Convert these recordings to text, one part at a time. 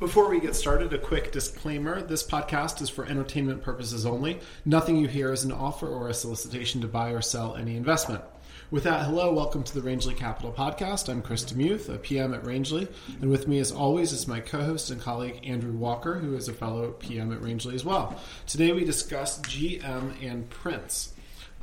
Before we get started, a quick disclaimer. This podcast is for entertainment purposes only. Nothing you hear is an offer or a solicitation to buy or sell any investment. With that, hello, welcome to the Rangeley Capital Podcast. I'm Chris DeMuth, a PM at Rangeley, and with me, as always, is my co-host and colleague Andrew Walker, who is a fellow PM at Rangeley as well. Today, we discuss GM and Prince.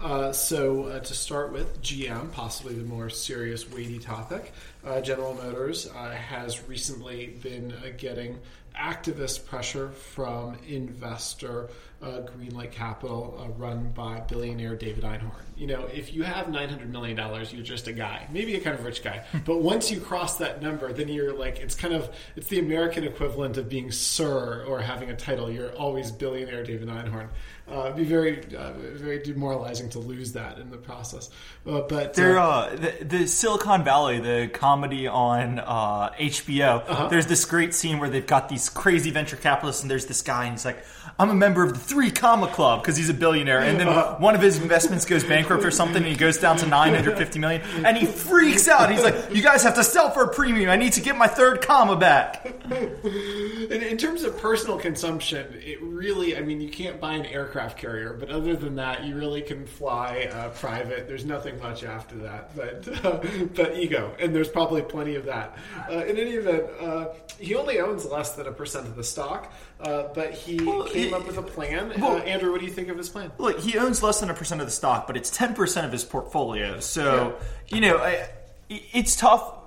Uh, so, uh, to start with, GM, possibly the more serious, weighty topic. Uh, General Motors uh, has recently been uh, getting activist pressure from investor uh, Greenlight Capital, uh, run by billionaire David Einhorn. You know, if you have $900 million, you're just a guy, maybe a kind of rich guy. but once you cross that number, then you're like, it's kind of, it's the American equivalent of being sir or having a title. You're always billionaire David Einhorn. Uh, it'd be very, uh, very demoralizing to lose that in the process. Uh, but there, the, the, Silicon Valley, the comedy on HBO. Uh-huh. There's this great scene where they've got these crazy venture capitalists, and there's this guy, and he's like, "I'm a member of the Three Comma Club" because he's a billionaire, and then uh-huh. one of his investments goes bankrupt or something, and he goes down to 950 million, and he freaks out. He's like, "You guys have to sell for a premium. I need to get my third comma back." in, in terms of personal consumption, it really, I mean, you can't buy an aircraft aircraft carrier. But other than that, you really can fly uh, private. There's nothing much after that, but uh, but ego, and there's probably plenty of that. Uh, in any event, uh, he only owns less than a percent of the stock, uh, but he well, came he, up with a plan. Well, Andrew, what do you think of his plan? Look, he owns less than a percent of the stock, but it's ten percent of his portfolio. So yeah. you know, I, it's tough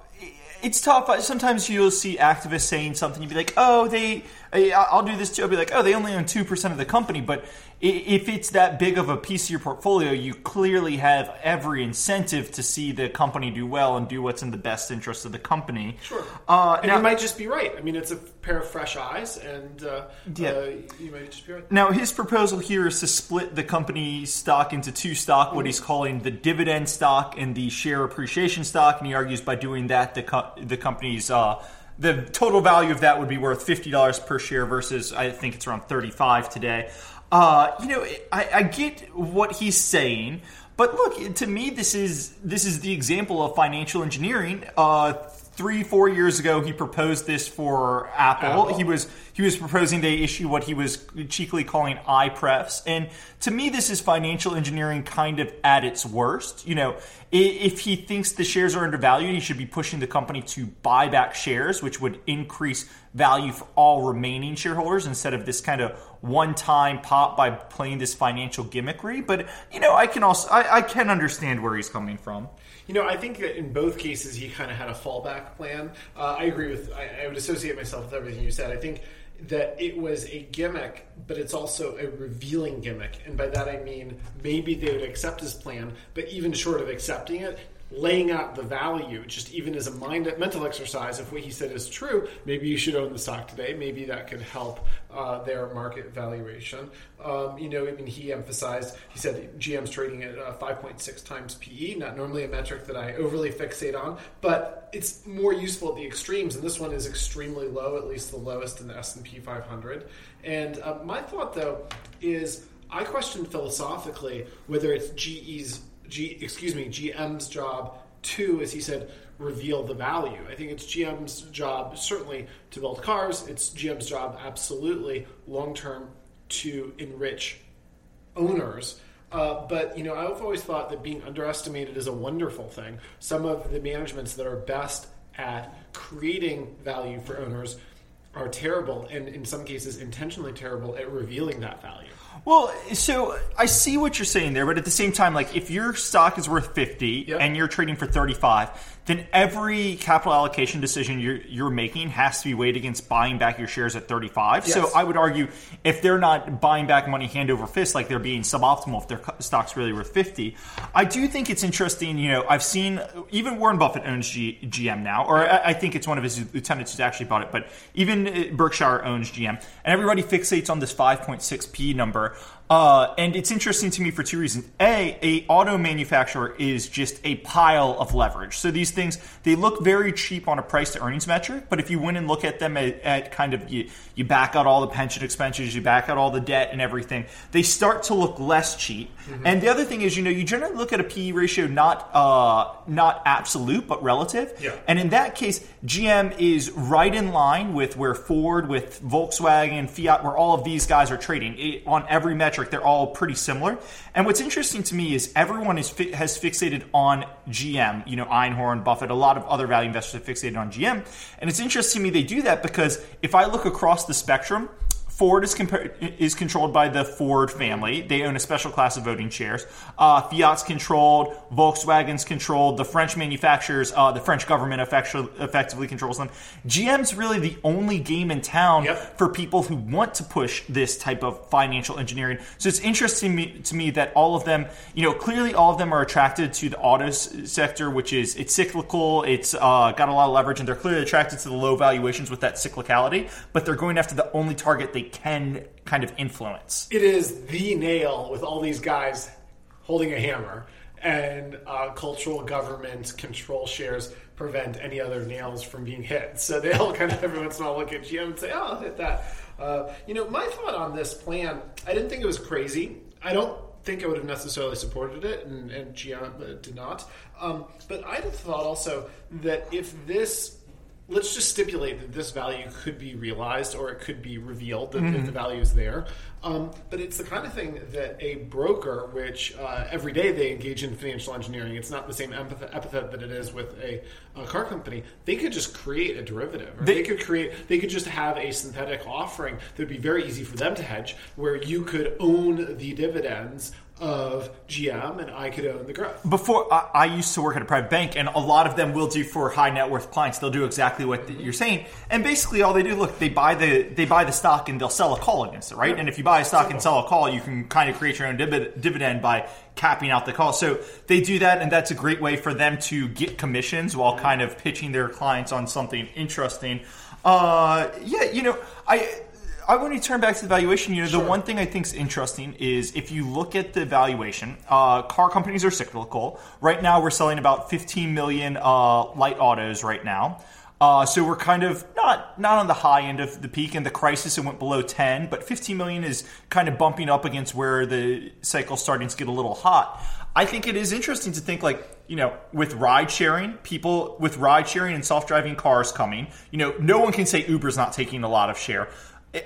it's tough. Sometimes you'll see activists saying something, you'll be like, "Oh, they, I'll do this too." I'll be like, "Oh, they only own two percent of the company," but if it's that big of a piece of your portfolio, you clearly have every incentive to see the company do well and do what's in the best interest of the company. Sure. Uh, and now, you might just be right. I mean, it's a pair of fresh eyes, and uh, yeah. Uh, you might just be right. Now, his proposal here is to split the company stock into two stock, mm-hmm. what he's calling the dividend stock and the share appreciation stock, and he argues by doing that, the, co- the company's uh, the total value of that would be worth fifty dollars per share versus I think it's around thirty five today. Uh, you know, I, I get what he's saying, but look, to me, this is this is the example of financial engineering. Uh, three, four years ago, he proposed this for Apple. Apple. He was he was proposing they issue what he was cheekily calling iPrefs. And to me, this is financial engineering kind of at its worst. You know, if he thinks the shares are undervalued, he should be pushing the company to buy back shares, which would increase value for all remaining shareholders instead of this kind of one-time pop by playing this financial gimmickry. But you know, I can also I, I can understand where he's coming from. You know, I think that in both cases he kind of had a fallback plan. Uh, I agree with. I, I would associate myself with everything you said. I think that it was a gimmick, but it's also a revealing gimmick. And by that I mean maybe they would accept his plan, but even short of accepting it, laying out the value, just even as a mind mental exercise, if what he said is true, maybe you should own the stock today. Maybe that could help uh, their market valuation. Um, you know, I mean, he emphasized, he said GM's trading at uh, 5.6 times PE, not normally a metric that I overly fixate on, but it's more useful at the extremes, and this one is extremely low, at least the lowest in the S&P 500. And uh, my thought, though, is I question philosophically whether it's GE's G, excuse me, GM's job to, as he said, reveal the value. I think it's GM's job certainly to build cars. It's GM's job absolutely long term to enrich owners. Uh, but you know, I've always thought that being underestimated is a wonderful thing. Some of the managements that are best at creating value for owners are terrible, and in some cases, intentionally terrible at revealing that value. Well, so I see what you're saying there, but at the same time, like if your stock is worth 50 yep. and you're trading for 35, then every capital allocation decision you're, you're making has to be weighed against buying back your shares at 35. Yes. So I would argue if they're not buying back money hand over fist, like they're being suboptimal if their stock's really worth 50. I do think it's interesting. You know, I've seen even Warren Buffett owns G, GM now, or I, I think it's one of his lieutenants who's actually bought it, but even uh, Berkshire owns GM, and everybody fixates on this 5.6p number. Yeah. Uh, and it's interesting to me for two reasons. A, a auto manufacturer is just a pile of leverage. So these things they look very cheap on a price to earnings metric, but if you went and look at them at, at, kind of you, you back out all the pension expenses, you back out all the debt and everything, they start to look less cheap. Mm-hmm. And the other thing is, you know, you generally look at a PE ratio not uh, not absolute but relative. Yeah. And in that case, GM is right in line with where Ford, with Volkswagen, Fiat, where all of these guys are trading. It, on every metric, they're all pretty similar. And what's interesting to me is everyone is fi- has fixated on GM. You know, Einhorn, Buffett, a lot of other value investors have fixated on GM. And it's interesting to me they do that because if I look across the spectrum, Ford is, is controlled by the Ford family. They own a special class of voting shares. Uh, Fiat's controlled. Volkswagen's controlled. The French manufacturers, uh, the French government effectu- effectively controls them. GM's really the only game in town Yep. for people who want to push this type of financial engineering. So it's interesting me, to me that all of them, you know, clearly all of them are attracted to the auto s- sector, which is it's cyclical, it's uh, got a lot of leverage, and they're clearly attracted to the low valuations with that cyclicality. But they're going after the only target they can kind of influence. it is the nail with all these guys holding a hammer and uh, cultural government control shares prevent any other nails from being hit. So they all kind of every once in a while look at gm and say oh i'll hit that. Uh, you know my thought on this plan i didn't think it was crazy. I don't think i would have necessarily supported it and, and gm did not. Um, but have thought also that if this let's just stipulate that this value could be realized or it could be revealed that, that the value is there. Um, but it's the kind of thing that a broker, which uh, every day they engage in financial engineering, it's not the same epithet, epithet that it is with a, a car company. They could just create a derivative, or They- they, could create, they could just have a synthetic offering that would be very easy for them to hedge, where you could own the dividends of GM and I could own the growth. Before I, I used to work at a private bank, and a lot of them will do for high net worth clients. They'll do exactly what you're saying, and basically all they do, look, they buy the they buy the stock and they'll sell a call against it, right? And if you buy a stock and sell a call, you can kind of create your own divi- dividend by capping out the call. So they do that, and that's a great way for them to get commissions while kind of pitching their clients on something interesting. Uh, yeah, you know, I. I want to turn back to the valuation. You know, the one thing I think is interesting is if you look at the valuation, uh, car companies are cyclical. Right now, we're selling about 15 million uh, light autos right now. Uh, so we're kind of not not on the high end of the peak. In the crisis, it went below 10, but 15 million is kind of bumping up against where the cycle's starting to get a little hot. I think it is interesting to think like you know with ride sharing, people with ride sharing and self driving cars coming. You know, no one can say Uber's not taking a lot of share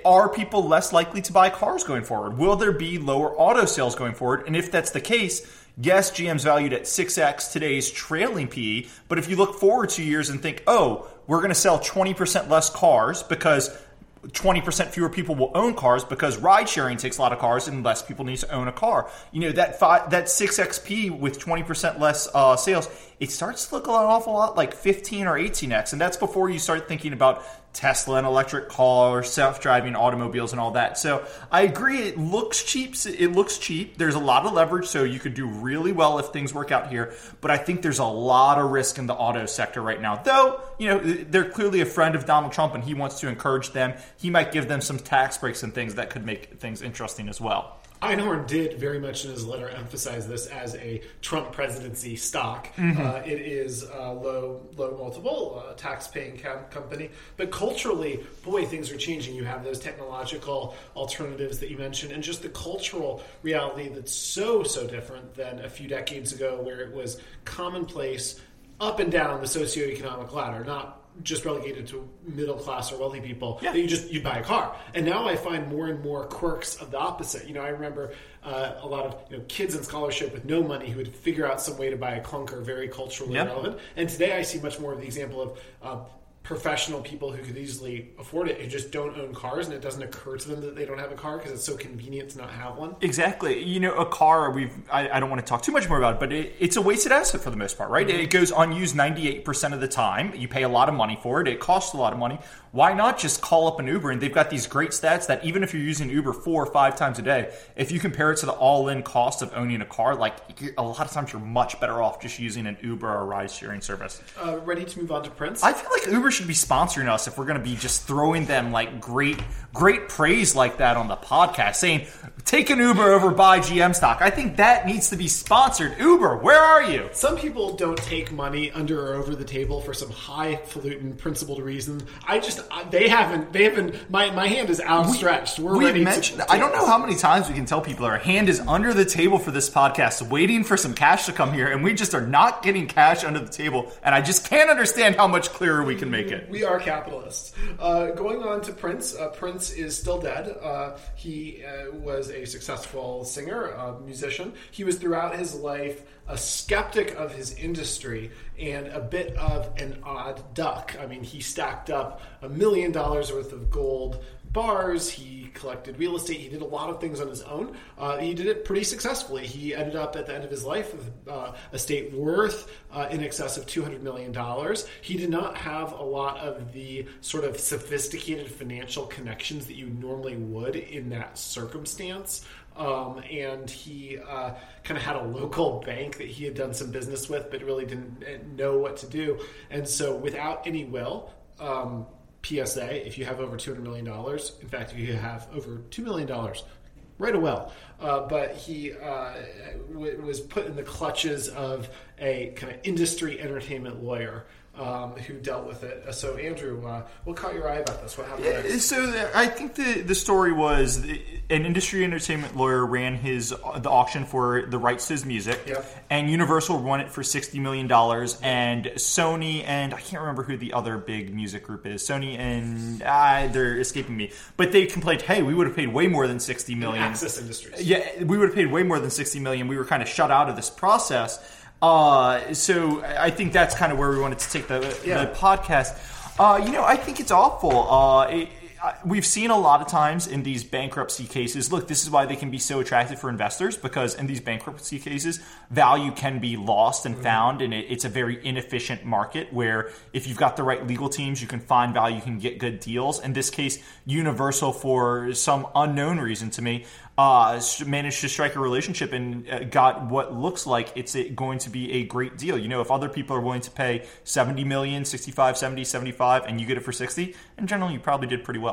are people less likely to buy cars going forward? Will there be lower auto sales going forward? And if that's the case, yes, GM's valued at 6x today's trailing PE. But if you look forward two years and think, oh, we're going to sell 20% less cars because 20% fewer people will own cars because ride sharing takes a lot of cars and less people need to own a car. You know, that five, that 6XP with 20% less uh, sales, it starts to look an awful lot like 15 or 18X. And that's before you start thinking about Tesla and electric cars, self-driving automobiles and all that. So I agree it looks cheap. It looks cheap. There's a lot of leverage so you could do really well if things work out here, but I think there's a lot of risk in the auto sector right now. Though, you know, they're clearly a friend of Donald Trump and he wants to encourage them. He might give them some tax breaks and things that could make things interesting as well. Einhorn did very much in his letter emphasize this as a Trump presidency stock. Mm-hmm. Uh, it is a low, low multiple, uh, tax-paying com- company, but culturally, boy, things are changing. You have those technological alternatives that you mentioned, and just the cultural reality that's so, so different than a few decades ago, where it was commonplace up and down the socioeconomic ladder, not just relegated to middle class or wealthy people Yeah. that you just you buy a car and now i find more and more quirks of the opposite you know i remember uh, a lot of you know kids in scholarship with no money who would figure out some way to buy a clunker very culturally Yep. relevant and today i see much more of the example of uh, professional people who could easily afford it who just don't own cars and it doesn't occur to them that they don't have a car because it's so convenient to not have one Exactly. You know, a car, we've, I, I don't want to talk too much more about it, but it, it's a wasted asset for the most part, right? Mm-hmm. It goes unused 98% of the time. You pay a lot of money for it. It costs a lot of money. Why not just call up an Uber? And they've got these great stats that even if you're using Uber four or five times a day, if you compare it to the all in cost of owning a car, like a lot of times you're much better off just using an Uber or ride sharing service. uh, ready to move on to prince I feel like Uber should be sponsoring us if we're going to be just throwing them like great, great praise like that on the podcast, saying take an Uber over buy GM stock. I think that needs to be sponsored. Uber, where are you? Some people don't take money under or over the table for some highfalutin principled reason. I just they haven't they haven't my, my hand is outstretched. We're we ready mentioned. to I don't know how many times we can tell people our hand is under the table for this podcast, waiting for some cash to come here, and we just are not getting cash under the table. And I just can't understand how much clearer we can make make it. We are capitalists. Uh, going on to Prince. Uh, Prince is still dead. Uh, he uh, was a successful singer, musician. He was throughout his life a skeptic of his industry and a bit of an odd duck. I mean, he stacked up a million dollars worth of gold bars. He collected real estate. He did a lot of things on his own. Uh, he did it pretty successfully. He ended up at the end of his life with uh, a state worth uh, in excess of $200 million. He did not have a lot of the sort of sophisticated financial connections that you normally would in that circumstance. Um, and he uh, kind of had a local bank that he had done some business with, but really didn't uh, know what to do. And so, without any will, um, PSA, if you have over $200 million, in fact, if you have over $2 million, write a will. Uh, but he uh, w- was put in the clutches of a kind of industry entertainment lawyer um, who dealt with it. Uh, So, Andrew, uh, what caught your eye about this? What happened next? So I think the the story was the, an industry entertainment lawyer ran his the auction for the rights to his music, Yep. and Universal won it for sixty million dollars, and Sony and I can't remember who the other big music group is. Sony and ah, they're escaping me, but they complained, "Hey, we would have paid way more than sixty million. Access Industries. Yeah, we would have paid way more than 60 million. We were kind of shut out of this process. Uh, so I think that's kind of where we wanted to take the, Yeah. the podcast. Uh, you know, I think it's awful. Uh, it, we've seen a lot of times in these bankruptcy cases. Look, this is why they can be so attractive for investors because in these bankruptcy cases, value can be lost and found, and it, it's a very inefficient market where if you've got the right legal teams, you can find value, you can get good deals. In this case, Universal, for some unknown reason to me, uh, managed to strike a relationship and uh, got what looks like it's going to be a great deal. You know, if other people are willing to pay 70 million, 65, 70, 75, and you get it for 60, in general, you probably did pretty well.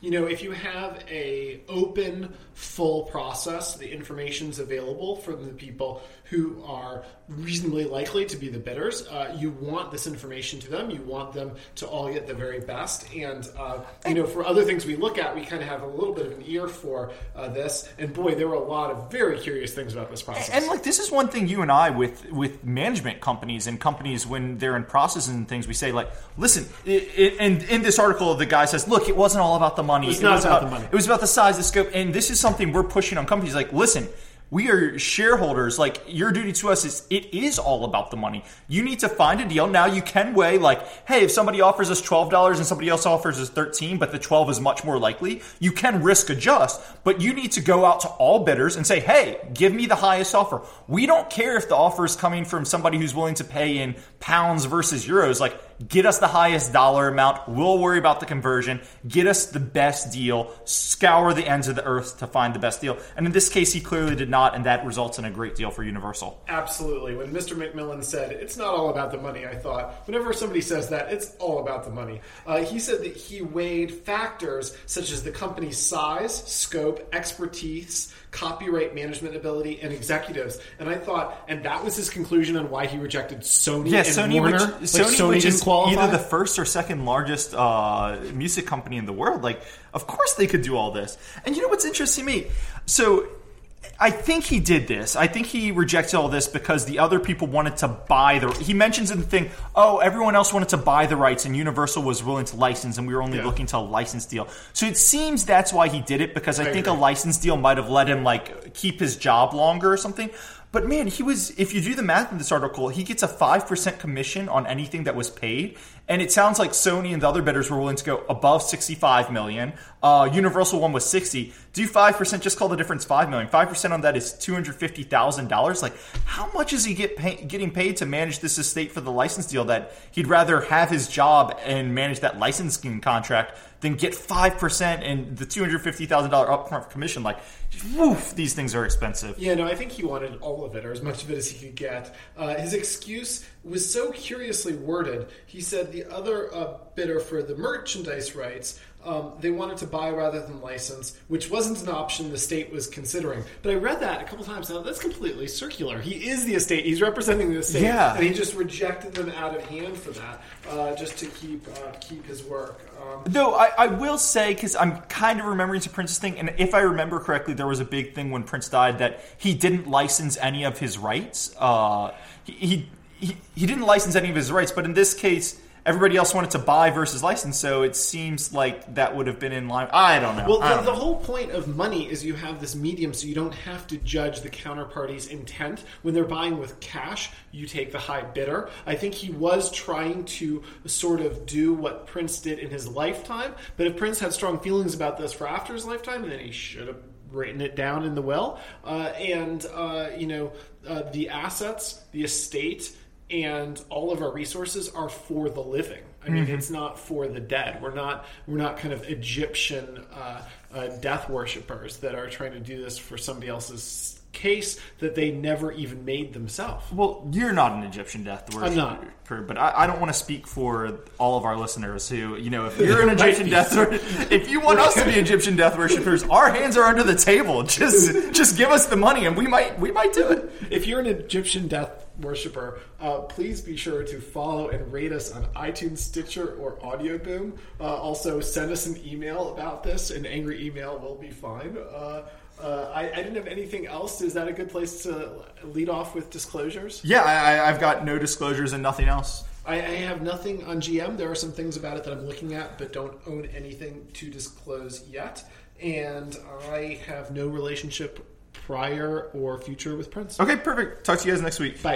You know if you have a open full process the information's available from the people who are reasonably likely to be the bidders. Uh, you want this information to them. You want them to all get the very best. And uh, you know for other things we look at we kind of have a little bit of an ear for uh, this. And boy there were a lot of very curious things about this process. And like this is one thing you and I with with management companies and companies when they're in processes and things we say like listen it, it, and in this article the guy says look it wasn't all about the money. It's not about the money. it was about the size the scope and this is something we're pushing on companies like listen we are shareholders. Like your duty to us is it is all about the money. You need to find a deal. Now you can weigh like hey if somebody offers us $12 and somebody else offers us 13 but the 12 is much more likely you can risk adjust but you need to go out to all bidders and say hey give me the highest offer. We don't care if the offer is coming from somebody who's willing to pay in pounds versus euros. Like get us the highest dollar amount we'll worry about the conversion get us the best deal scour the ends of the earth to find the best deal and in this case he clearly did not and that results in a great deal for universal Absolutely. When Mr. McMillan said, it's not all about the money, I thought, whenever somebody says that, it's all about the money. Uh, he said that he weighed factors such as the company's size, scope, expertise, copyright management ability, and executives. And I thought, and that was his conclusion on why he rejected Sony yeah and sony Warner. which, Like, sony, which is either the first or second largest uh, music company in the world like of course they could do all this and you know what's interesting to me so I think he did this. I think he rejected all this because the other people wanted to buy the. He mentions in the thing, oh, everyone else wanted to buy the rights, and Universal was willing to license, and we were only Yeah. looking to a license deal. So it seems that's why he did it because I, I think a license deal might have let him like keep his job longer or something. But man, he was. If you do the math in this article, he gets a five percent commission on anything that was paid, and it sounds like Sony and the other bidders were willing to go above sixty-five million. Uh, Universal one was sixty. Do five percent. Just call the difference five million. Five percent on that is two hundred fifty thousand dollars. Like, how much is he get pay, getting paid to manage this estate for the license deal? That he'd rather have his job and manage that licensing contract than get five percent and the two hundred fifty thousand dollar upfront commission. Like, woof, these things are expensive. Yeah, no, I think he wanted all of it, or as much of it as he could get. Uh, his excuse was so curiously worded. He said the other uh, bidder for the merchandise rights, um, they wanted to buy rather than license, which wasn't an option the state was considering. But I read that a couple times now. That's completely circular. He is the estate. He's representing the estate, Yeah. and he just rejected them out of hand for that, uh, just to keep uh, keep his work. Um, Though I, I will say, because I'm kind of remembering the Prince's thing, and if I remember correctly, there was a big thing when Prince died that he didn't license any of his rights. Uh, he, he he he didn't license any of his rights, but in this case, everybody else wanted to buy versus license, so it seems like that would have been in line. I don't know. Well, the, don't the know. whole point of money is you have this medium, so you don't have to judge the counterparty's intent. When they're buying with cash, you take the high bidder. I think he was trying to sort of do what Prince did in his lifetime, but if Prince had strong feelings about this for after his lifetime, then he should have written it down in the will. Uh, and, uh, you know, uh, the assets, the estate, and all of our resources are for the living. I mean, it's not for the dead. We're not we're not kind of Egyptian uh, uh, death worshippers that are trying to do this for somebody else's case that they never even made themselves. Well, you're not an Egyptian death worshiper, not. but I, I don't want to speak for all of our listeners who, you know, if you're an Egyptian death, if you want us to be Egyptian death worshippers, our hands are under the table. Just, just give us the money, and we might, we might do it. If you're an Egyptian death worshiper, uh, please be sure to follow and rate us on iTunes, Stitcher, or Audioboom. Uh, also, send us an email about this. An angry email will be fine. Uh, uh, I, I didn't have anything else. Is that a good place to lead off with disclosures? Yeah, I, I- I've got no disclosures and nothing else. I, I have nothing on GM. There are some things about it that I'm looking at, but don't own anything to disclose yet. And I have no relationship prior or future with Prince. Okay, perfect. Talk to you guys next week. Bye.